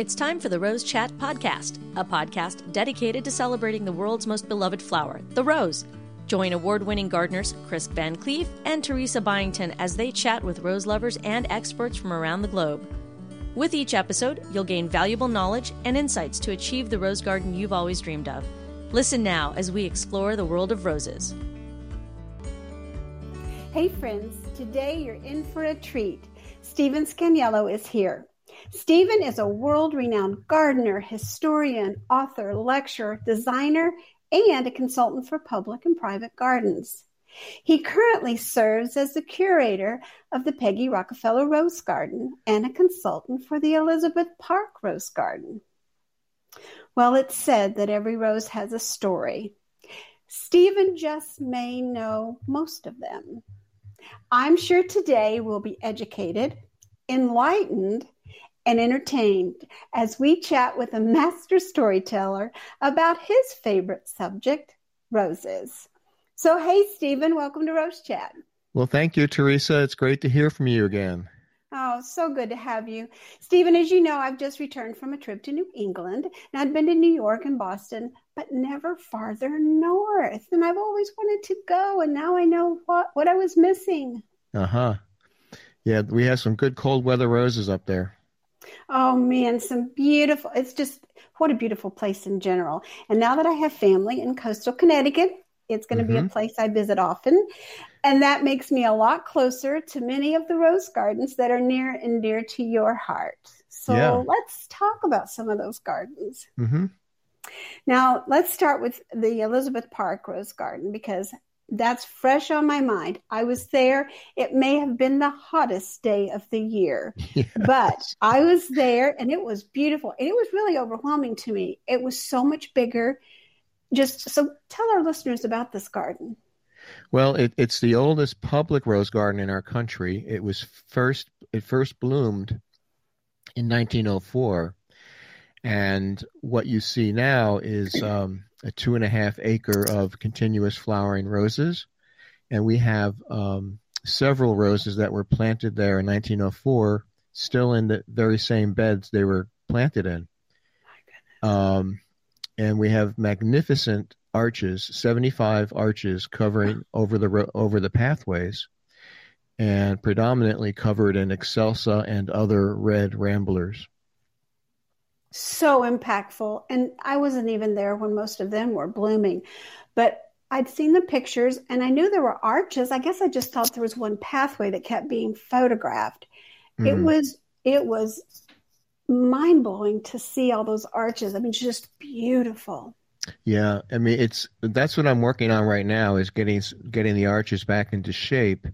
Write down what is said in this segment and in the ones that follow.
It's time for the Rose Chat Podcast, a podcast dedicated to celebrating the world's most beloved flower, the rose. Join award winning gardeners Chris VanCleave and Teresa Byington as they chat with rose lovers and experts from around the globe. With each episode, you'll gain valuable knowledge and insights to achieve the rose garden you've always dreamed of. Listen now as we explore the world of roses. Hey, friends, today you're in for a treat. Stephen Scanniello is here. Stephen is a world renowned gardener, historian, author, lecturer, designer, and a consultant for public and private gardens. He currently serves as the curator of the Peggy Rockefeller Rose Garden and a consultant for the Elizabeth Park Rose Garden. Well, it's said that every rose has a story. Stephen just may know most of them. I'm sure today we'll be educated, enlightened, and entertained as we chat with a master storyteller about his favorite subject, roses. So, hey, Stephen, welcome to Rose Chat. Well, thank you, Teresa. It's great to hear from you again. Oh, so good to have you. Stephen, as you know, I've just returned from a trip to New England and I'd been to New York and Boston, but never farther north. And I've always wanted to go, and now I know what, what I was missing. Uh huh. Yeah, we have some good cold weather roses up there. Oh man, some beautiful. It's just what a beautiful place in general. And now that I have family in coastal Connecticut, it's going to mm-hmm. be a mm-hmm. place I visit often. And that makes me a lot closer to many of the rose gardens that are near and dear to your heart. So yeah. let's talk about some of those gardens. Mm-hmm. Now, let's start with the Elizabeth Park Rose Garden because that's fresh on my mind. I was there. It may have been the hottest day of the year, yes. but I was there and it was beautiful. And it was really overwhelming to me. It was so much bigger. Just so tell our listeners about this garden. Well, it, it's the oldest public rose garden in our country. It was first it first bloomed in 1904, and what you see now is um, a two and a half acre of continuous flowering roses, and we have um, several roses that were planted there in 1904, still in the very same beds they were planted in. Um, and we have magnificent arches, 75 arches covering over the over the pathways, and predominantly covered in excelsa and other red ramblers so impactful. And I wasn't even there when most of them were blooming, but I'd seen the pictures and I knew there were arches. I guess I just thought there was one pathway that kept being photographed. Mm. It was it was mind blowing to see all those arches. I mean, just beautiful. Yeah, I mean, it's that's what I'm working on right now is getting getting the arches back into shape.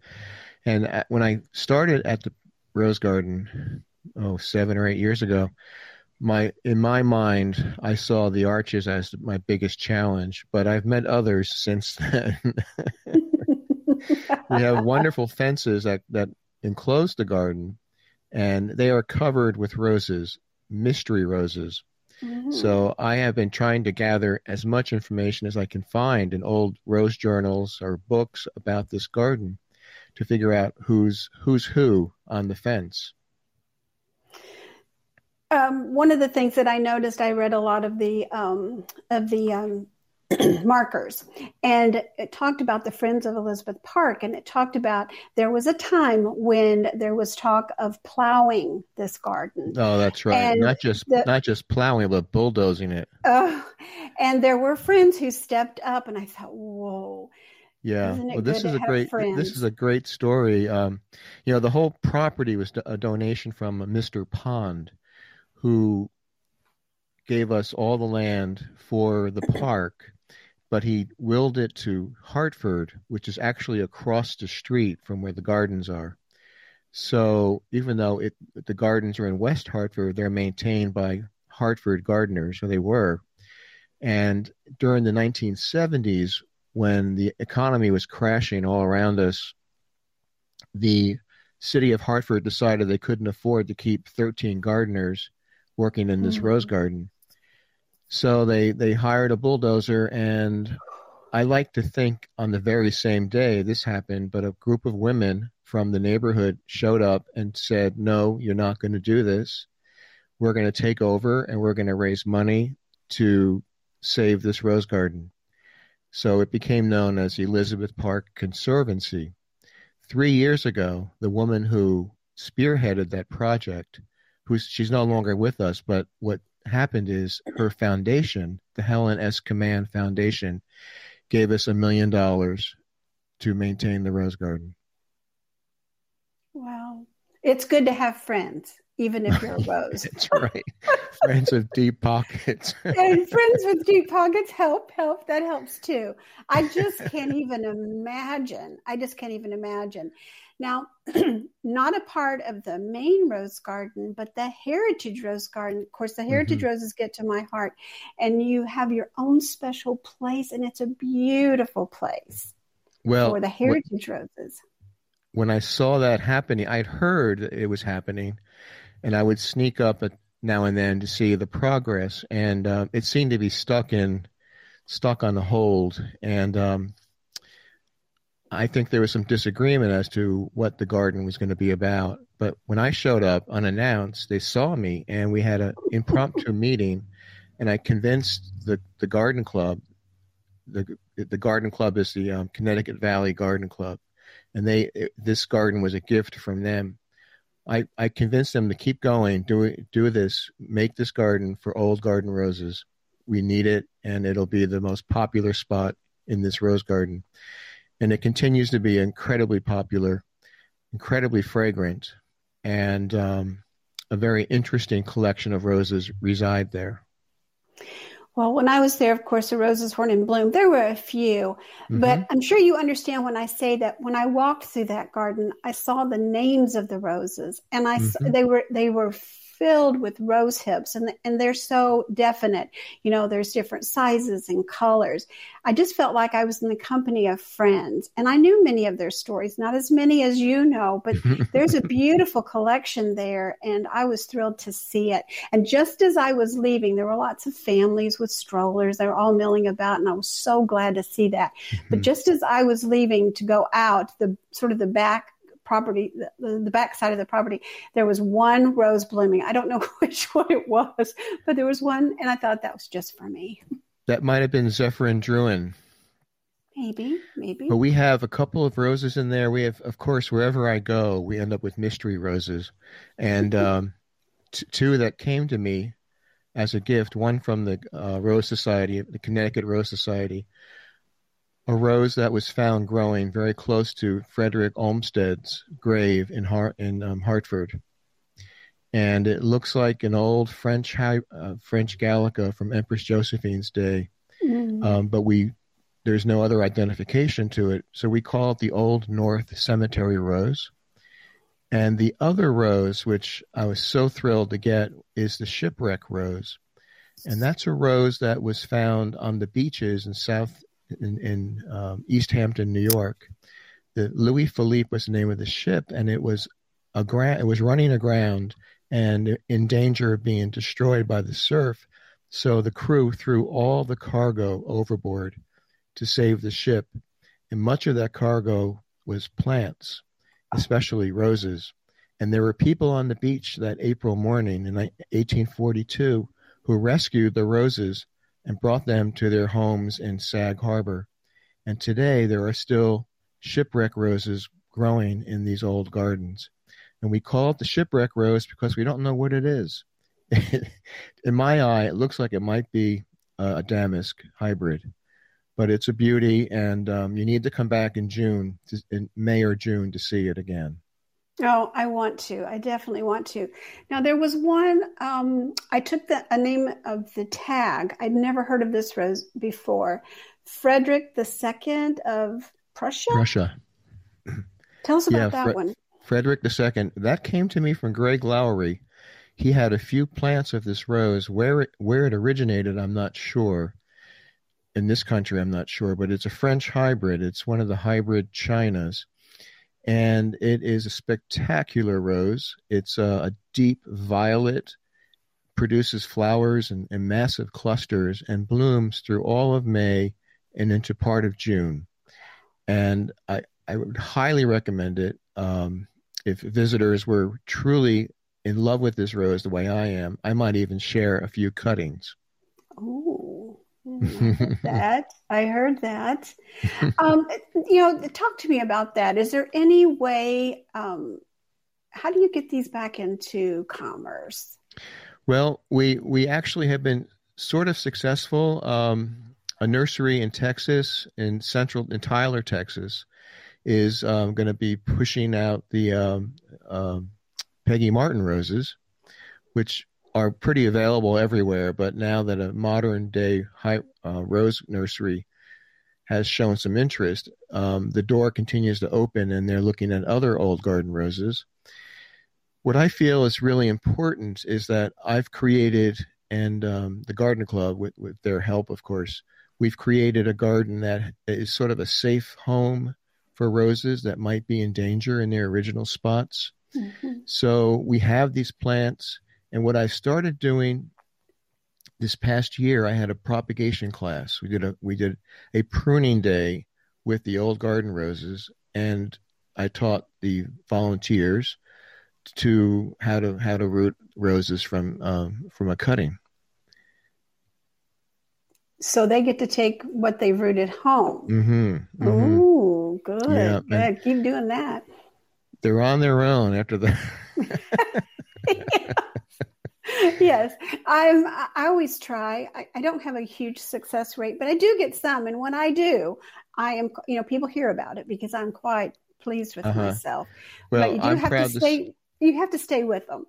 And when I started at the Rose Garden, oh, seven or eight years ago, my in my mind i saw the arches as my biggest challenge but i've met others since then. We have wonderful fences that that enclose the garden and they are covered with roses mystery roses. Mm-hmm. so i have been trying to gather as much information as i can find in old rose journals or books about this garden to figure out who's who's who on the fence um, one of the things that I noticed, I read a lot of the um, of the um, markers, and it talked about the Friends of Elizabeth Park, and it talked about there was a time when there was talk of plowing this garden. Oh, that's right. And not just the, not just plowing, but bulldozing it. Uh, and there were friends who stepped up, and I thought, whoa. Yeah, well, this is a great friends? this is a great story. Um, you know, the whole property was a donation from Mr. Pond, who gave us all the land for the park, but he willed it to Hartford, which is actually across the street from where the gardens are. So even though it, the gardens are in West Hartford, they're maintained by Hartford gardeners, or they were. And during the 1970s, when the economy was crashing all around us, the city of Hartford decided they couldn't afford to keep 13 gardeners working in this mm-hmm. rose garden. So they they hired a bulldozer, and I like to think on the very same day this happened, but a group of women from the neighborhood showed up and said, "No, you're not going to do this. we're going to take over and we're going to raise money to save this rose garden. So it became known as Elizabeth Park Conservancy. Three years ago, the woman who spearheaded that project, who's she's no longer with us, but what happened is her foundation, the Helen S. Command Foundation, gave us a million dollars to maintain the rose garden. Wow. It's good to have friends, even if you're a rose. That's right. friends with deep pockets. and friends with deep pockets help, help. That helps too. I just can't even imagine. I just can't even imagine. Now, not a part of the main rose garden, but the heritage rose garden. Of course, the heritage mm-hmm. roses get to my heart, and you have your own special place, and it's a beautiful place. Well, for the heritage roses. When I saw that happening, I'd heard it was happening, and I would sneak up now and then to see the progress, and uh, it seemed to be stuck in, stuck on the hold, and um, I think there was some disagreement as to what the garden was going to be about. But when I showed up unannounced, they saw me and we had an impromptu meeting. And I convinced the, the garden club, the, the garden club is the um, Connecticut Valley Garden Club. And they, this garden was a gift from them. I, I convinced them to keep going, do, do this, make this garden for old garden roses. We need it, and it'll be the most popular spot in this rose garden and it continues to be incredibly popular, incredibly fragrant, and um, a very interesting collection of roses reside there. Well, when I was there, of course, the roses weren't in bloom. There were a few, mm-hmm. but I'm sure you understand when I say that when I walked through that garden, I saw the names of the roses, and I mm-hmm. they were they were filled with rose hips and, and they're so definite. You know, there's different sizes and colors. I just felt like I was in the company of friends and I knew many of their stories, not as many as you know, but there's a beautiful collection there and I was thrilled to see it. And just as I was leaving, there were lots of families with strollers. They were all milling about and I was so glad to see that. But mm-hmm. just as I was leaving to go out, the sort of the back property, the, the back side of the property, there was one rose blooming. I don't know which one it was, but there was one, and I thought that was just for me. That might have been Zephirine Drouhin. Maybe, maybe. But we have a couple of roses in there. We have, of course, wherever I go, we end up with mystery roses, and um, t- two that came to me as a gift. One from the uh, Rose Society, the Connecticut Rose Society, a rose that was found growing very close to Frederick Olmsted's grave in, Hart, in um, Hartford. And it looks like an old French uh, French Gallica from Empress Josephine's day, mm. um, but we there's no other identification to it, so we call it the Old North Cemetery Rose. And the other rose, which I was so thrilled to get, is the Shipwreck Rose. And that's a rose that was found on the beaches in South in, in um, East Hampton, New York. The Louis Philippe was the name of the ship, and it was a gra- it was running aground and in danger of being destroyed by the surf. So the crew threw all the cargo overboard to save the ship, and much of that cargo was plants, especially roses. And there were people on the beach that April morning in 1842 who rescued the roses and brought them to their homes in Sag Harbor. And today there are still shipwreck roses growing in these old gardens. And we call it the shipwreck rose because we don't know what it is. in my eye, it looks like it might be a damask hybrid, but it's a beauty, and um, you need to come back in June, to, in May or June, to see it again. Oh, I want to. I definitely want to. Now, there was one. Um, I took the a name of the tag. I'd never heard of this rose before. Frederick the Second of Prussia. Prussia. Tell us about yeah, that Fre- one. Frederick the Second. That came to me from Greg Lowery. He had a few plants of this rose. Where it where it originated, I'm not sure. In this country, I'm not sure, but it's a French hybrid. It's one of the hybrid Chinas and it is a spectacular rose. It's a, a deep violet, produces flowers and, and, massive clusters, and blooms through all of May and into part of June. And I, I would highly recommend it um, if visitors were truly in love with this rose the way I am, I might even share a few cuttings. Oh, that I heard that. Um, you know, talk to me about that. Is there any way? Um, how do you get these back into commerce? Well, we we actually have been sort of successful. Um, a nursery in Texas, in central in Tyler, Texas, is um, going to be pushing out the um, um, Peggy Martin roses, which are pretty available everywhere. But now that a modern day high, uh, rose nursery has shown some interest, um, the door continues to open, and they're looking at other old garden roses. What I feel is really important is that I've created, and um, the Garden Club, with, with their help, of course, we've created a garden that is sort of a safe home for roses that might be in danger in their original spots. Mm-hmm. So we have these plants. And what I started doing this past year, I had a propagation class. We did a we did a pruning day with the old garden roses, and I taught the volunteers to how to how to root roses from um, from a cutting. So they get to take what they rooted home. Mm-hmm, mm-hmm. Ooh, good. Yeah, good. Keep doing that. They're on their own after the. yes, I'm. I always try. I, I, don't have a huge success rate, but I do get some, and when I do, I am. You know, people hear about it because I'm quite pleased with uh-huh. myself. Well, but you do I'm have proud to stay. To... You have to stay with them.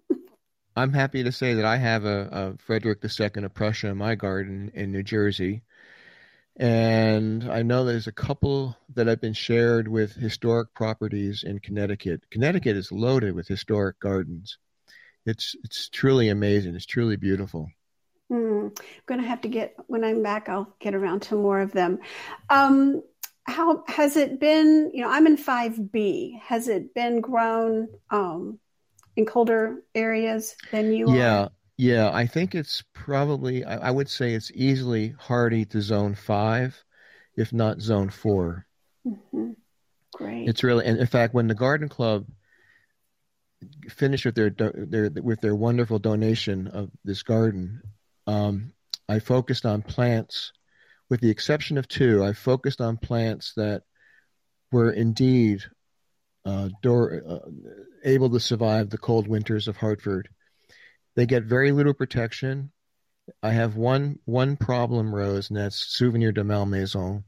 I'm happy to say that I have a, a Frederick II of Prussia in my garden in New Jersey. And I know there's a couple that have been shared with historic properties in Connecticut. Connecticut is loaded with historic gardens. It's it's truly amazing. It's truly beautiful. Mm, I'm going to have to get when I'm back. I'll get around to more of them. Um, how has it been? You know, I'm in 5B. Has it been grown um, in colder areas than you yeah, are? Yeah, I think it's probably, I, I, would say it's easily hardy to zone five, if not zone 4 mm-hmm. Great. It's really, and in fact, when the Garden Club finished with their, their with their wonderful donation of this garden, um, I focused on plants, with the exception of two. I focused on plants that were indeed uh, door, uh, able to survive the cold winters of Hartford. They get very little protection. I have one one problem rose, and that's Souvenir de Malmaison,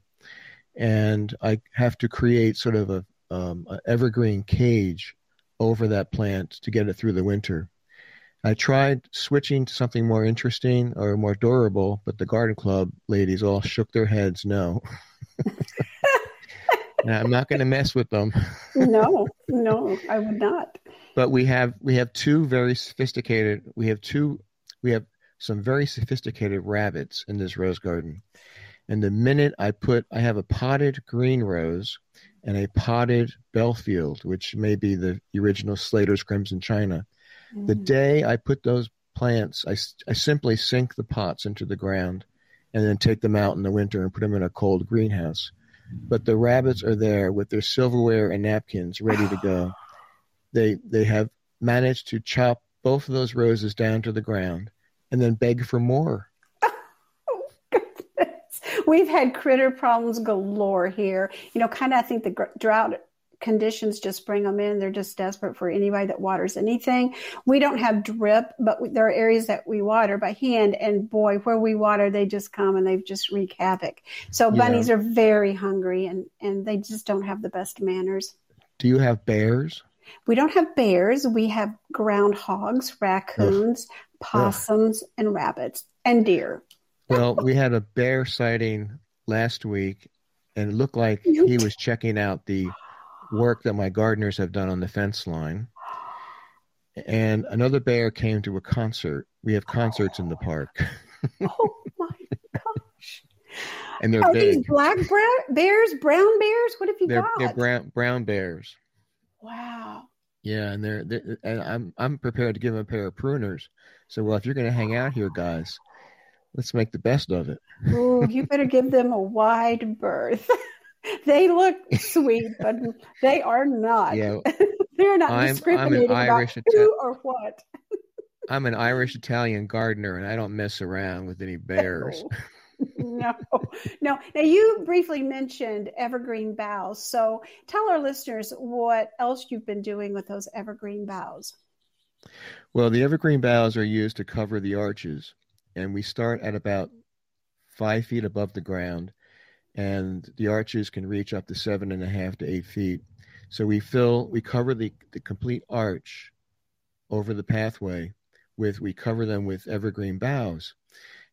and I have to create sort of a um, an evergreen cage over that plant to get it through the winter. I tried switching to something more interesting or more durable, but the garden club ladies all shook their heads no. I'm not going to mess with them. no, no, I would not. But we have we have two very sophisticated. We have two. We have some very sophisticated rabbits in this rose garden. And the minute I put, I have a potted green rose and a potted Belfield, which may be the original Slater's Crimson China. Mm. The day I put those plants, I, I simply sink the pots into the ground and then take them out in the winter and put them in a cold greenhouse but the rabbits are there with their silverware and napkins ready to go. They they have managed to chop both of those roses down to the ground and then beg for more. We've had critter problems galore here. You know, kind of I think the drought conditions just bring them in. They're just desperate for anybody that waters anything. We don't have drip, but there are areas that we water by hand. And boy, where we water, they just come and they've just wreak havoc. So yeah. bunnies are very hungry and, and they just don't have the best manners. Do you have bears? We don't have bears. We have groundhogs, raccoons, Ugh. possums, Ugh. and rabbits and deer. Well, we had a bear sighting last week and it looked like he was checking out the work that my gardeners have done on the fence line. And another bear came to a concert. We have concerts in the park. oh my gosh! and they're Are big. these black brown bears, brown bears? What have you they're, got? They're brown brown bears. Wow. Yeah, and they're, they're, and I'm I'm prepared to give them a pair of pruners. So well, if you're going to hang out here, guys, let's make the best of it. oh, you better give them a wide berth. they look sweet, but they are not. Yeah, They're not I'm, discriminating I'm about who or what. I'm an Irish Italian gardener, and I don't mess around with any bears. no, no. Now you briefly mentioned evergreen boughs, so tell our listeners what else you've been doing with those evergreen boughs. Well, the evergreen boughs are used to cover the arches, and we start at about five feet above the ground, and the arches can reach up to seven and a half to eight feet. So we fill, we cover the, the complete arch over the pathway with, we cover them with evergreen boughs.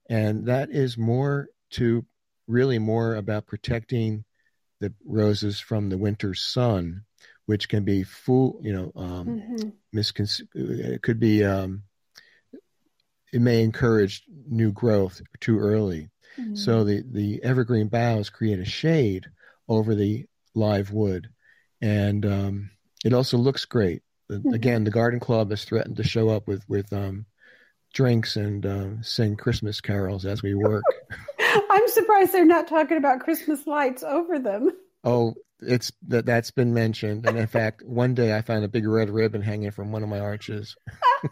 And that is more to really more about protecting the roses from the winter sun, which can be full, you know, um, mm-hmm. miscon- it could be, um, it may encourage new growth too early. Mm-hmm. So the, the evergreen boughs create a shade over the live wood. And um, it also looks great. Mm-hmm. Again, the garden club has threatened to show up with, with um, drinks and uh, sing Christmas carols as we work. I'm surprised they're not talking about Christmas lights over them. Oh, it's that that's been mentioned, and in fact, one day I found a big red ribbon hanging from one of my arches.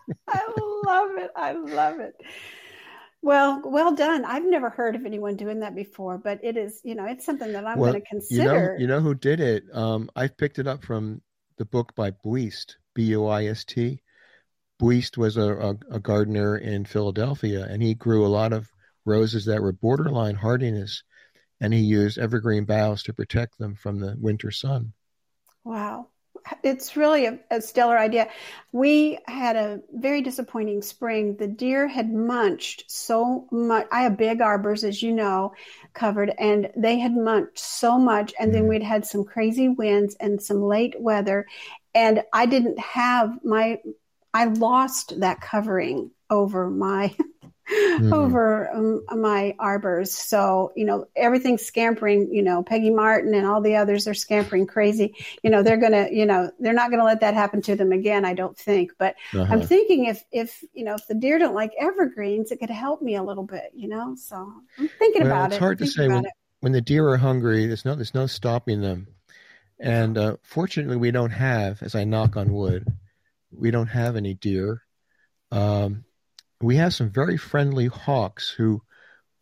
I love it. I love it. Well, well done. I've never heard of anyone doing that before, but it is, you know, it's something that I'm well, going to consider. You know, you know who did it? Um, I picked it up from the book by Buist, B U I S T. Buist was a, a, a, gardener in Philadelphia, and he grew a lot of roses that were borderline hardiness, and he used evergreen boughs to protect them from the winter sun. Wow it's really a, a, stellar idea. We had a very disappointing spring. The deer had munched so much. I have big arbors, as you know, covered, and they had munched so much. And then mm-hmm. we'd had some crazy winds and some late weather. And I didn't have my, I lost that covering over my mm. over um, my arbors. So, you know, everything's scampering, you know, Peggy Martin and all the others are scampering crazy. You know, they're going to, you know, they're not going to let that happen to them again, I don't think. But uh-huh. I'm thinking if, if, you know, if the deer don't like evergreens, it could help me a little bit, you know? So I'm thinking well, about it's it. It's hard to say when, when the deer are hungry, there's no, there's no stopping them. And uh, fortunately, we don't have, as I knock on wood, we don't have any deer. Um, we have some very friendly hawks who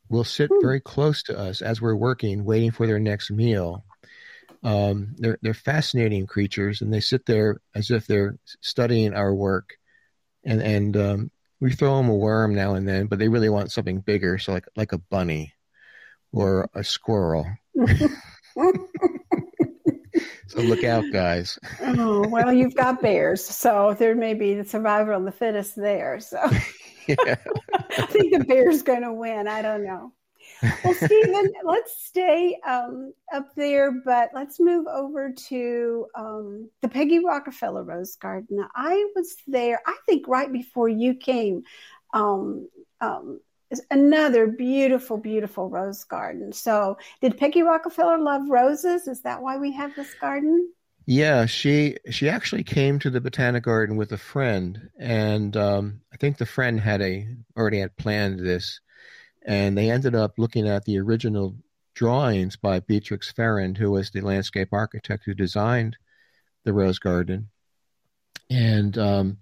will sit hmm. very close to us as we're working, waiting for their next meal. Um, they're they're fascinating creatures, and they sit there as if they're studying our work. And and um, we throw them a worm now and then, but they really want something bigger, so like like a bunny or a squirrel. So look out, guys. oh, well, you've got bears, so there may be the survival of the fittest there. So yeah. I think the bear's going to win. I don't know. Well, Stephen, let's stay um, up there, but let's move over to um, the Peggy Rockefeller Rose Garden. I was there, I think, right before you came. Um, um another beautiful, beautiful rose garden. So, did Peggy Rockefeller love roses? Is that why we have this garden? Yeah, she she actually came to the botanic garden with a friend, and um, I think the friend had a already had planned this, and they ended up looking at the original drawings by Beatrix Farrand, who was the landscape architect who designed the rose garden, and um,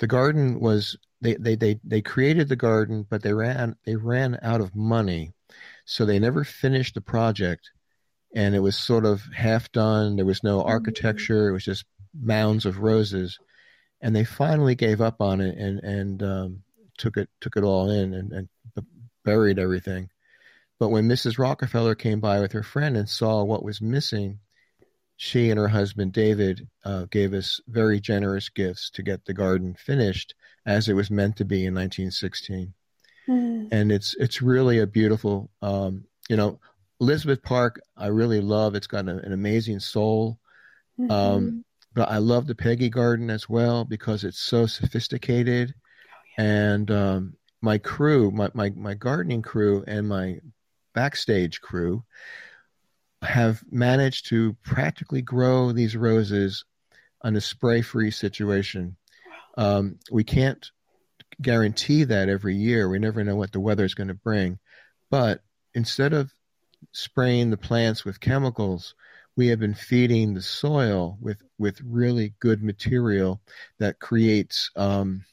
the garden was they, they they they created the garden, but they ran they ran out of money, so they never finished the project and it was sort of half done. There was no mm-hmm. architecture. It was just mounds of roses, and they finally gave up on it and and um, took it took it all in and, and buried everything. But when Mrs. Rockefeller came by with her friend and saw what was missing, she and her husband David uh, gave us very generous gifts to get the garden finished as it was meant to be in 1916. Mm. And it's it's really a beautiful, um, you know, Elizabeth Park, I really love. It's got a, an amazing soul. Mm-hmm. Um, but I love the Peggy Garden as well because it's so sophisticated. Oh, yeah. And um, my crew, my, my, my gardening crew, and my backstage crew have managed to practically grow these roses on a spray free situation. Um, we can't guarantee that every year. We never know what the weather is going to bring. But instead of spraying the plants with chemicals, we have been feeding the soil with with really good material that creates um,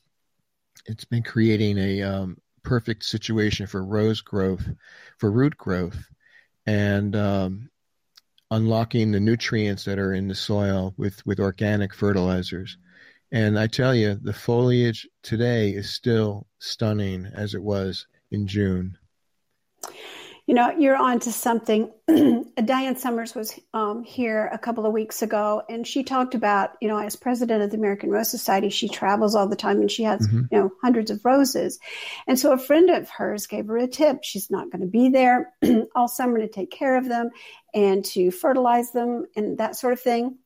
it's been creating a um, perfect situation for rose growth, for root growth, and um, unlocking the nutrients that are in the soil with with organic fertilizers. And I tell you, the foliage today is still stunning as it was in June. You know, you're on to something. Diane Sommers was um, here a couple of weeks ago, and she talked about, you know, as president of the American Rose Society, she travels all the time and she has, mm-hmm. you know, hundreds of roses. And so a friend of hers gave her a tip. She's not going to be there all summer to take care of them and to fertilize them and that sort of thing.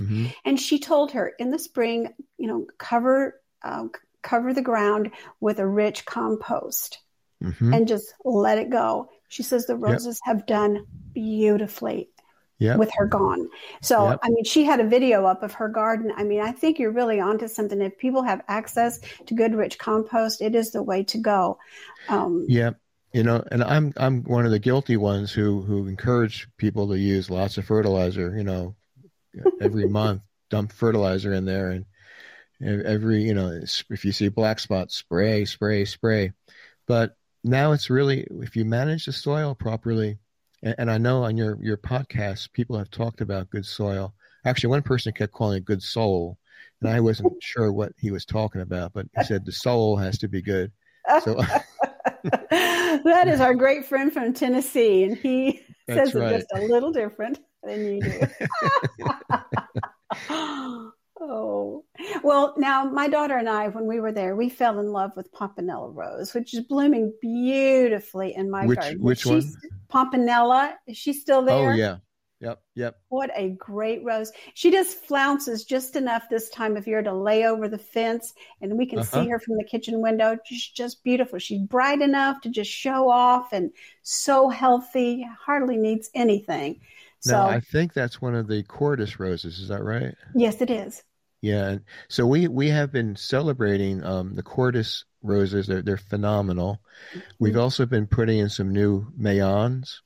Mm-hmm. And she told her in the spring, you know, cover uh, cover the ground with a rich compost. Mm-hmm. and just let it go. She says the roses yep. have done beautifully yep. with her gone. So, yep. I mean, she had a video up of her garden. I mean, I think you're really onto something. If people have access to good, rich compost, it is the way to go. Um, yeah. You know, and I'm I'm one of the guilty ones who who encourage people to use lots of fertilizer. You know, every month dump fertilizer in there, and every you know if you see black spots, spray, spray, spray. But now it's really if you manage the soil properly and, and, i know on your your podcast people have talked about good soil. Actually one person kept calling it good soul and i wasn't sure what he was talking about but he said the soul has to be good. So that is our great friend from tennessee and he says right. it just a little different than you do Oh, well, now my daughter and I, when we were there, we fell in love with Pomponella Rose, which is blooming beautifully in my which, garden. Which She's, one? Pomponella. Is she still there? Oh, yeah. Yep, yep. What a great rose. She just flounces just enough this time of year to lay over the fence, and we can uh-huh. see her from the kitchen window. She's just beautiful. She's bright enough to just show off and so healthy, hardly needs anything. So I think that's one of the Kordes roses. Is that right? Yes, it is. Yeah, so we we have been celebrating um, the Kordes roses. They're they're phenomenal. Mm-hmm. We've also been putting in some new Meillands.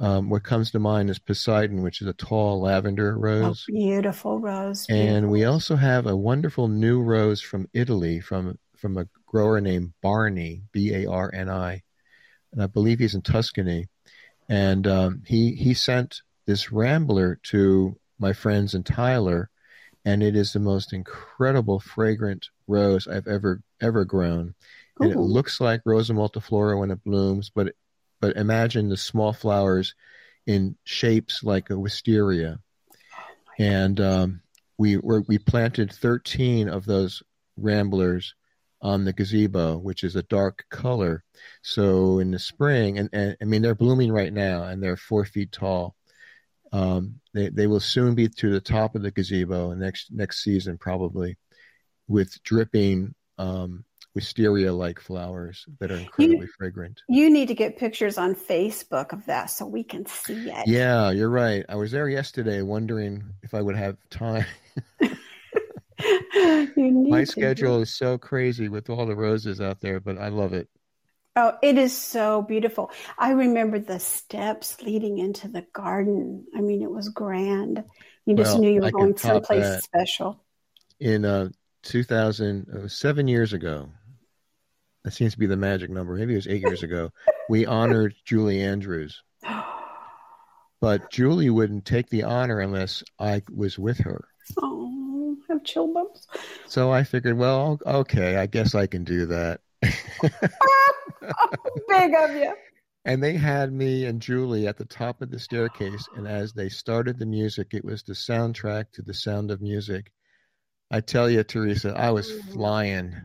Um, what comes to mind is Poseidon, which is a tall lavender rose. Oh, beautiful rose. Beautiful. And we also have a wonderful new rose from Italy from from a grower named Barni B A R N I, and I believe he's in Tuscany. And um, he he sent this rambler to my friends in Tyler and it is the most incredible fragrant rose I've ever ever grown. And it looks like Rosa multiflora when it blooms, but but imagine the small flowers in shapes like a wisteria. and um, we were, we planted 13 of those ramblers on the gazebo, which is a dark color. So in the spring, and, and I mean they're blooming right now, and they're four feet tall. Um, they they will soon be to the top of the gazebo next next season probably, with dripping um, wisteria like flowers that are incredibly you, fragrant. You need to get pictures on Facebook of that so we can see it. Yeah, you're right. I was there yesterday wondering if I would have time. My schedule is so crazy with all the roses out there, but I love it. Oh, it is so beautiful. I remember the steps leading into the garden. I mean, it was grand. You just knew you were I going someplace special. In uh, 2000, uh, seven years ago, that seems to be the magic number. Maybe it was eight years ago. We honored Julie Andrews. But Julie wouldn't take the honor unless I was with her. Oh, I have chill bumps. So I figured, well, okay, I guess I can do that. Big of you. And they had me and Julie at the top of the staircase. And as they started the music, it was the soundtrack to the sound of music. I tell you, Teresa, I was mm. flying.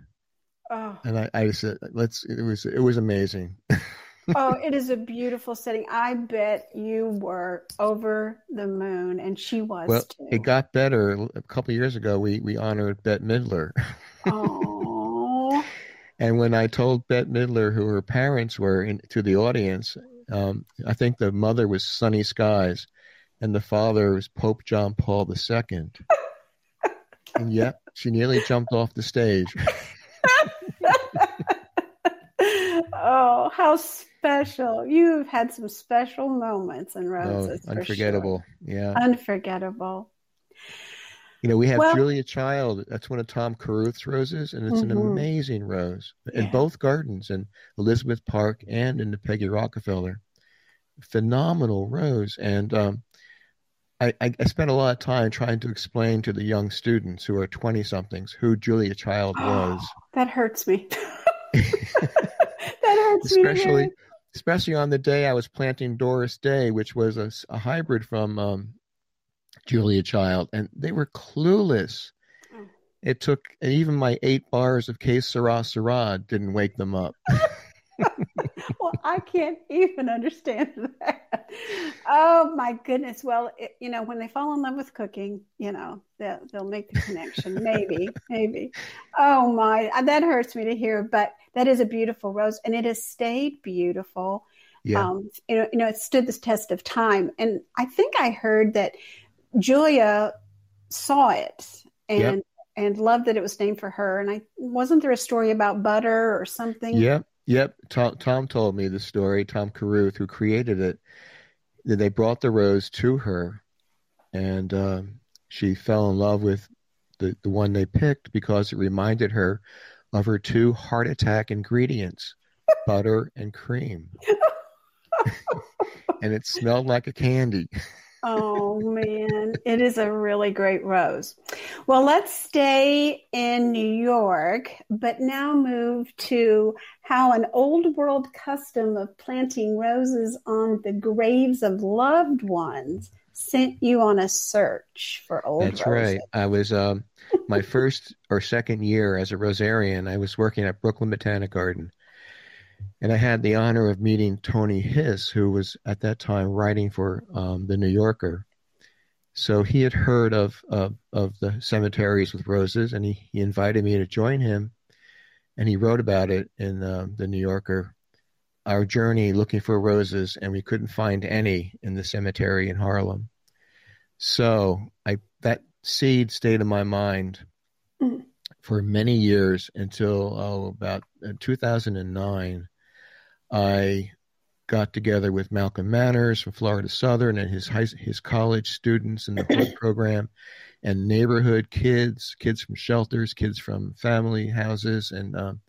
Oh. And I, I said, let's, it was, it was amazing. oh, it is a beautiful setting. I bet you were over the moon, and she was well, too. It got better. A couple years ago, we, we honored Bette Midler. Oh. And when I told Bette Midler who her parents were in, to the audience, um, I think the mother was Sunny Skies, and the father was Pope John Paul II. and yet, she nearly jumped off the stage. oh, how special! You've had some special moments in oh, roses. Oh, unforgettable. Sure. Yeah, unforgettable. You know, we have well, Julia Child. That's one of Tom Carruth's roses, and it's mm-hmm. an amazing rose in both gardens, in Elizabeth Park and in the Peggy Rockefeller. Phenomenal rose, and um, I, I, spent a lot of time trying to explain to the young students who are twenty somethings who Julia Child was. that hurts me. that hurts especially, me. Especially on the day I was planting Doris Day, which was a, a hybrid from um, Julia Child, and they were clueless. Oh. It took and even my eight bars of Que Sera Sera didn't wake them up. well, I can't even understand that. Oh my goodness. Well, it, you know, when they fall in love with cooking, you know, they'll, they'll make the connection. maybe, maybe. Oh my, that hurts me to hear, but that is a beautiful rose and it has stayed beautiful. Yeah. Um, you know, you know, it stood the test of time. And I think I heard that Julia saw it and yep. and loved that it was named for her. And I wasn't there a story about butter or something? Yep, yep. Tom, Tom told me the story. Tom Carruth, who created it, that they brought the rose to her, and um, she fell in love with the the one they picked because it reminded her of her two heart attack ingredients, butter and cream. and it smelled like a candy oh man, it is a really great rose. Well, let's stay in New York, but now move to how an old world custom of planting roses on the graves of loved ones sent you on a search for old That's roses. right. I was um, my first or second year as a rosarian, I was working at Brooklyn Botanic Garden and I had the honor of meeting Tony Hiss, who was at that time writing for um, the New Yorker. So he had heard of, of, of the cemeteries with roses, and he, he invited me to join him, and he wrote about it in uh, the New Yorker. Our journey looking for roses, and we couldn't find any in the cemetery in Harlem. So I that seed stayed in my mind mm. for many years until oh, about uh, 2009 I got together with Malcolm Manners from Florida Southern and his high, his college students in the program, and neighborhood kids, kids from shelters, kids from family houses, and um,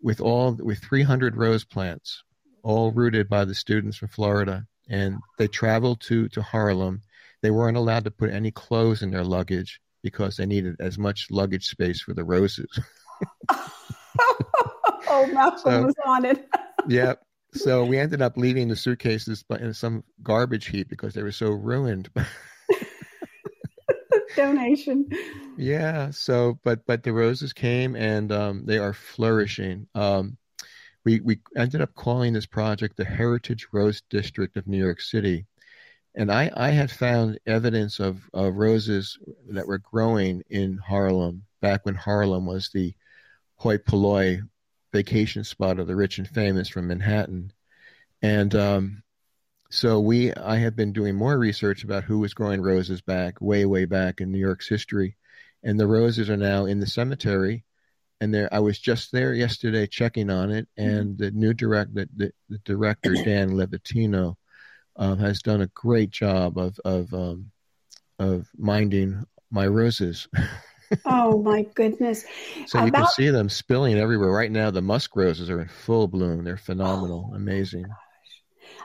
with all with 300 rose plants, all rooted by the students from Florida, and they traveled to to Harlem. They weren't allowed to put any clothes in their luggage because they needed as much luggage space for the roses. oh, Malcolm so, was on it. Yeah. So we ended up leaving the suitcases but in some garbage heap because they were so ruined. Donation. Yeah. So, but but the roses came and um, they are flourishing. Um, we we ended up calling this project the Heritage Rose District of New York City, and I I had found evidence of of roses that were growing in Harlem back when Harlem was the hoi polloi vacation spot of the rich and famous from Manhattan. And um, so we, I have been doing more research about who was growing roses back, way, way back in New York's history. And the roses are now in the cemetery. And there, I was just there yesterday checking on it, and the new direct, the, the, the director Dan Levitino, um, has done a great job of of um, of minding my roses. oh my goodness! So About, you can see them spilling everywhere right now. The musk roses are in full bloom. They're phenomenal, oh, amazing.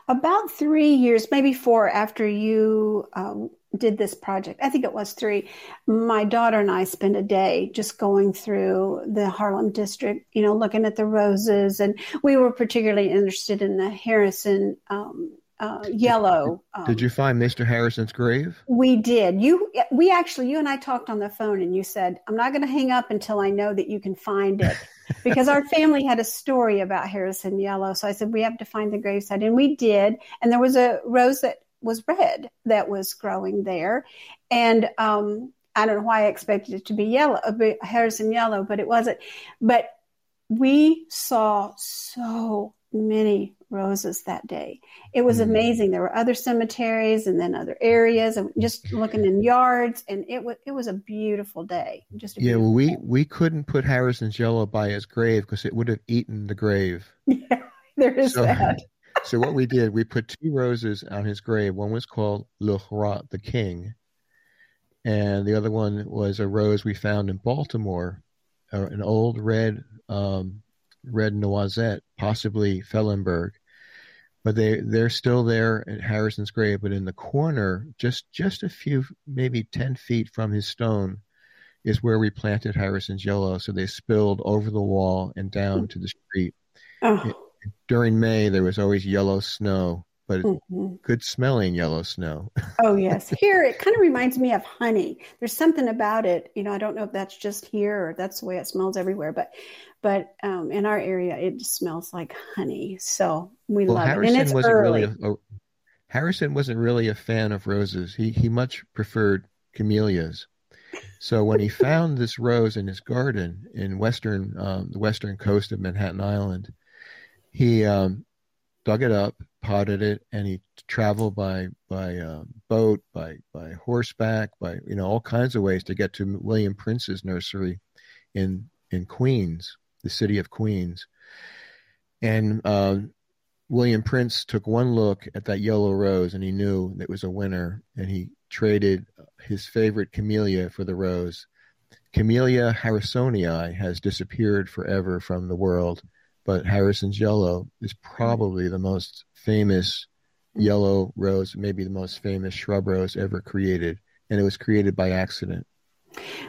About three years, maybe four after you um, did this project, I think it was three. My daughter and I spent a day just going through the Harlem district, you know, looking at the roses, and we were particularly interested in the Harrison um, uh, yellow. Um, did you find Mr. Harrison's grave? We did. You, we actually, you and I talked on the phone, and you said, "I'm not going to hang up until I know that you can find it," because our family had a story about Harrison Yellow. So I said, "We have to find the gravesite," and we did. And there was a rose that was red that was growing there, and um, I don't know why I expected it to be yellow, Harrison Yellow, but it wasn't. But we saw so many roses that day. It was mm amazing. There were other cemeteries and then other areas and just looking in yards and it was it was a beautiful day. Just Yeah, well we we couldn't put Harrison's yellow by his grave because it would have eaten the grave. Yeah, there is so, that. so what we did, we put two roses on his grave. One was called Le Roi, the king, and the other one was a rose we found in Baltimore, uh, an old red um, red noisette, possibly Fellenberg. But they they're still there at Harrison's grave. But in the corner, just just a few, maybe ten feet from his stone, is where we planted Harrison's yellow. So they spilled over the wall and down to the street. Oh. During May, there was always yellow snow but mm-hmm. good smelling yellow snow. oh yes, here it kind of reminds me of honey. There's something about it. You know, I don't know if that's just here or that's the way it smells everywhere, but but um, in our area, it smells like honey. So we well, love Harrison it, and it's wasn't early. Really a, a, Harrison wasn't really a fan of roses. He he much preferred camellias. So when he found this rose in his garden in western um, the western coast of Manhattan Island, he um, dug it up, potted it, and he traveled by by uh, boat, by by horseback, by you know all kinds of ways to get to William Prince's nursery in in Queens, the city of Queens. And uh, William Prince took one look at that yellow rose, and he knew it was a winner, and he traded his favorite camellia for the rose. Camellia harrisonii has disappeared forever from the world but Harrison's yellow is probably the most famous yellow rose, maybe the most famous shrub rose ever created, and it was created by accident.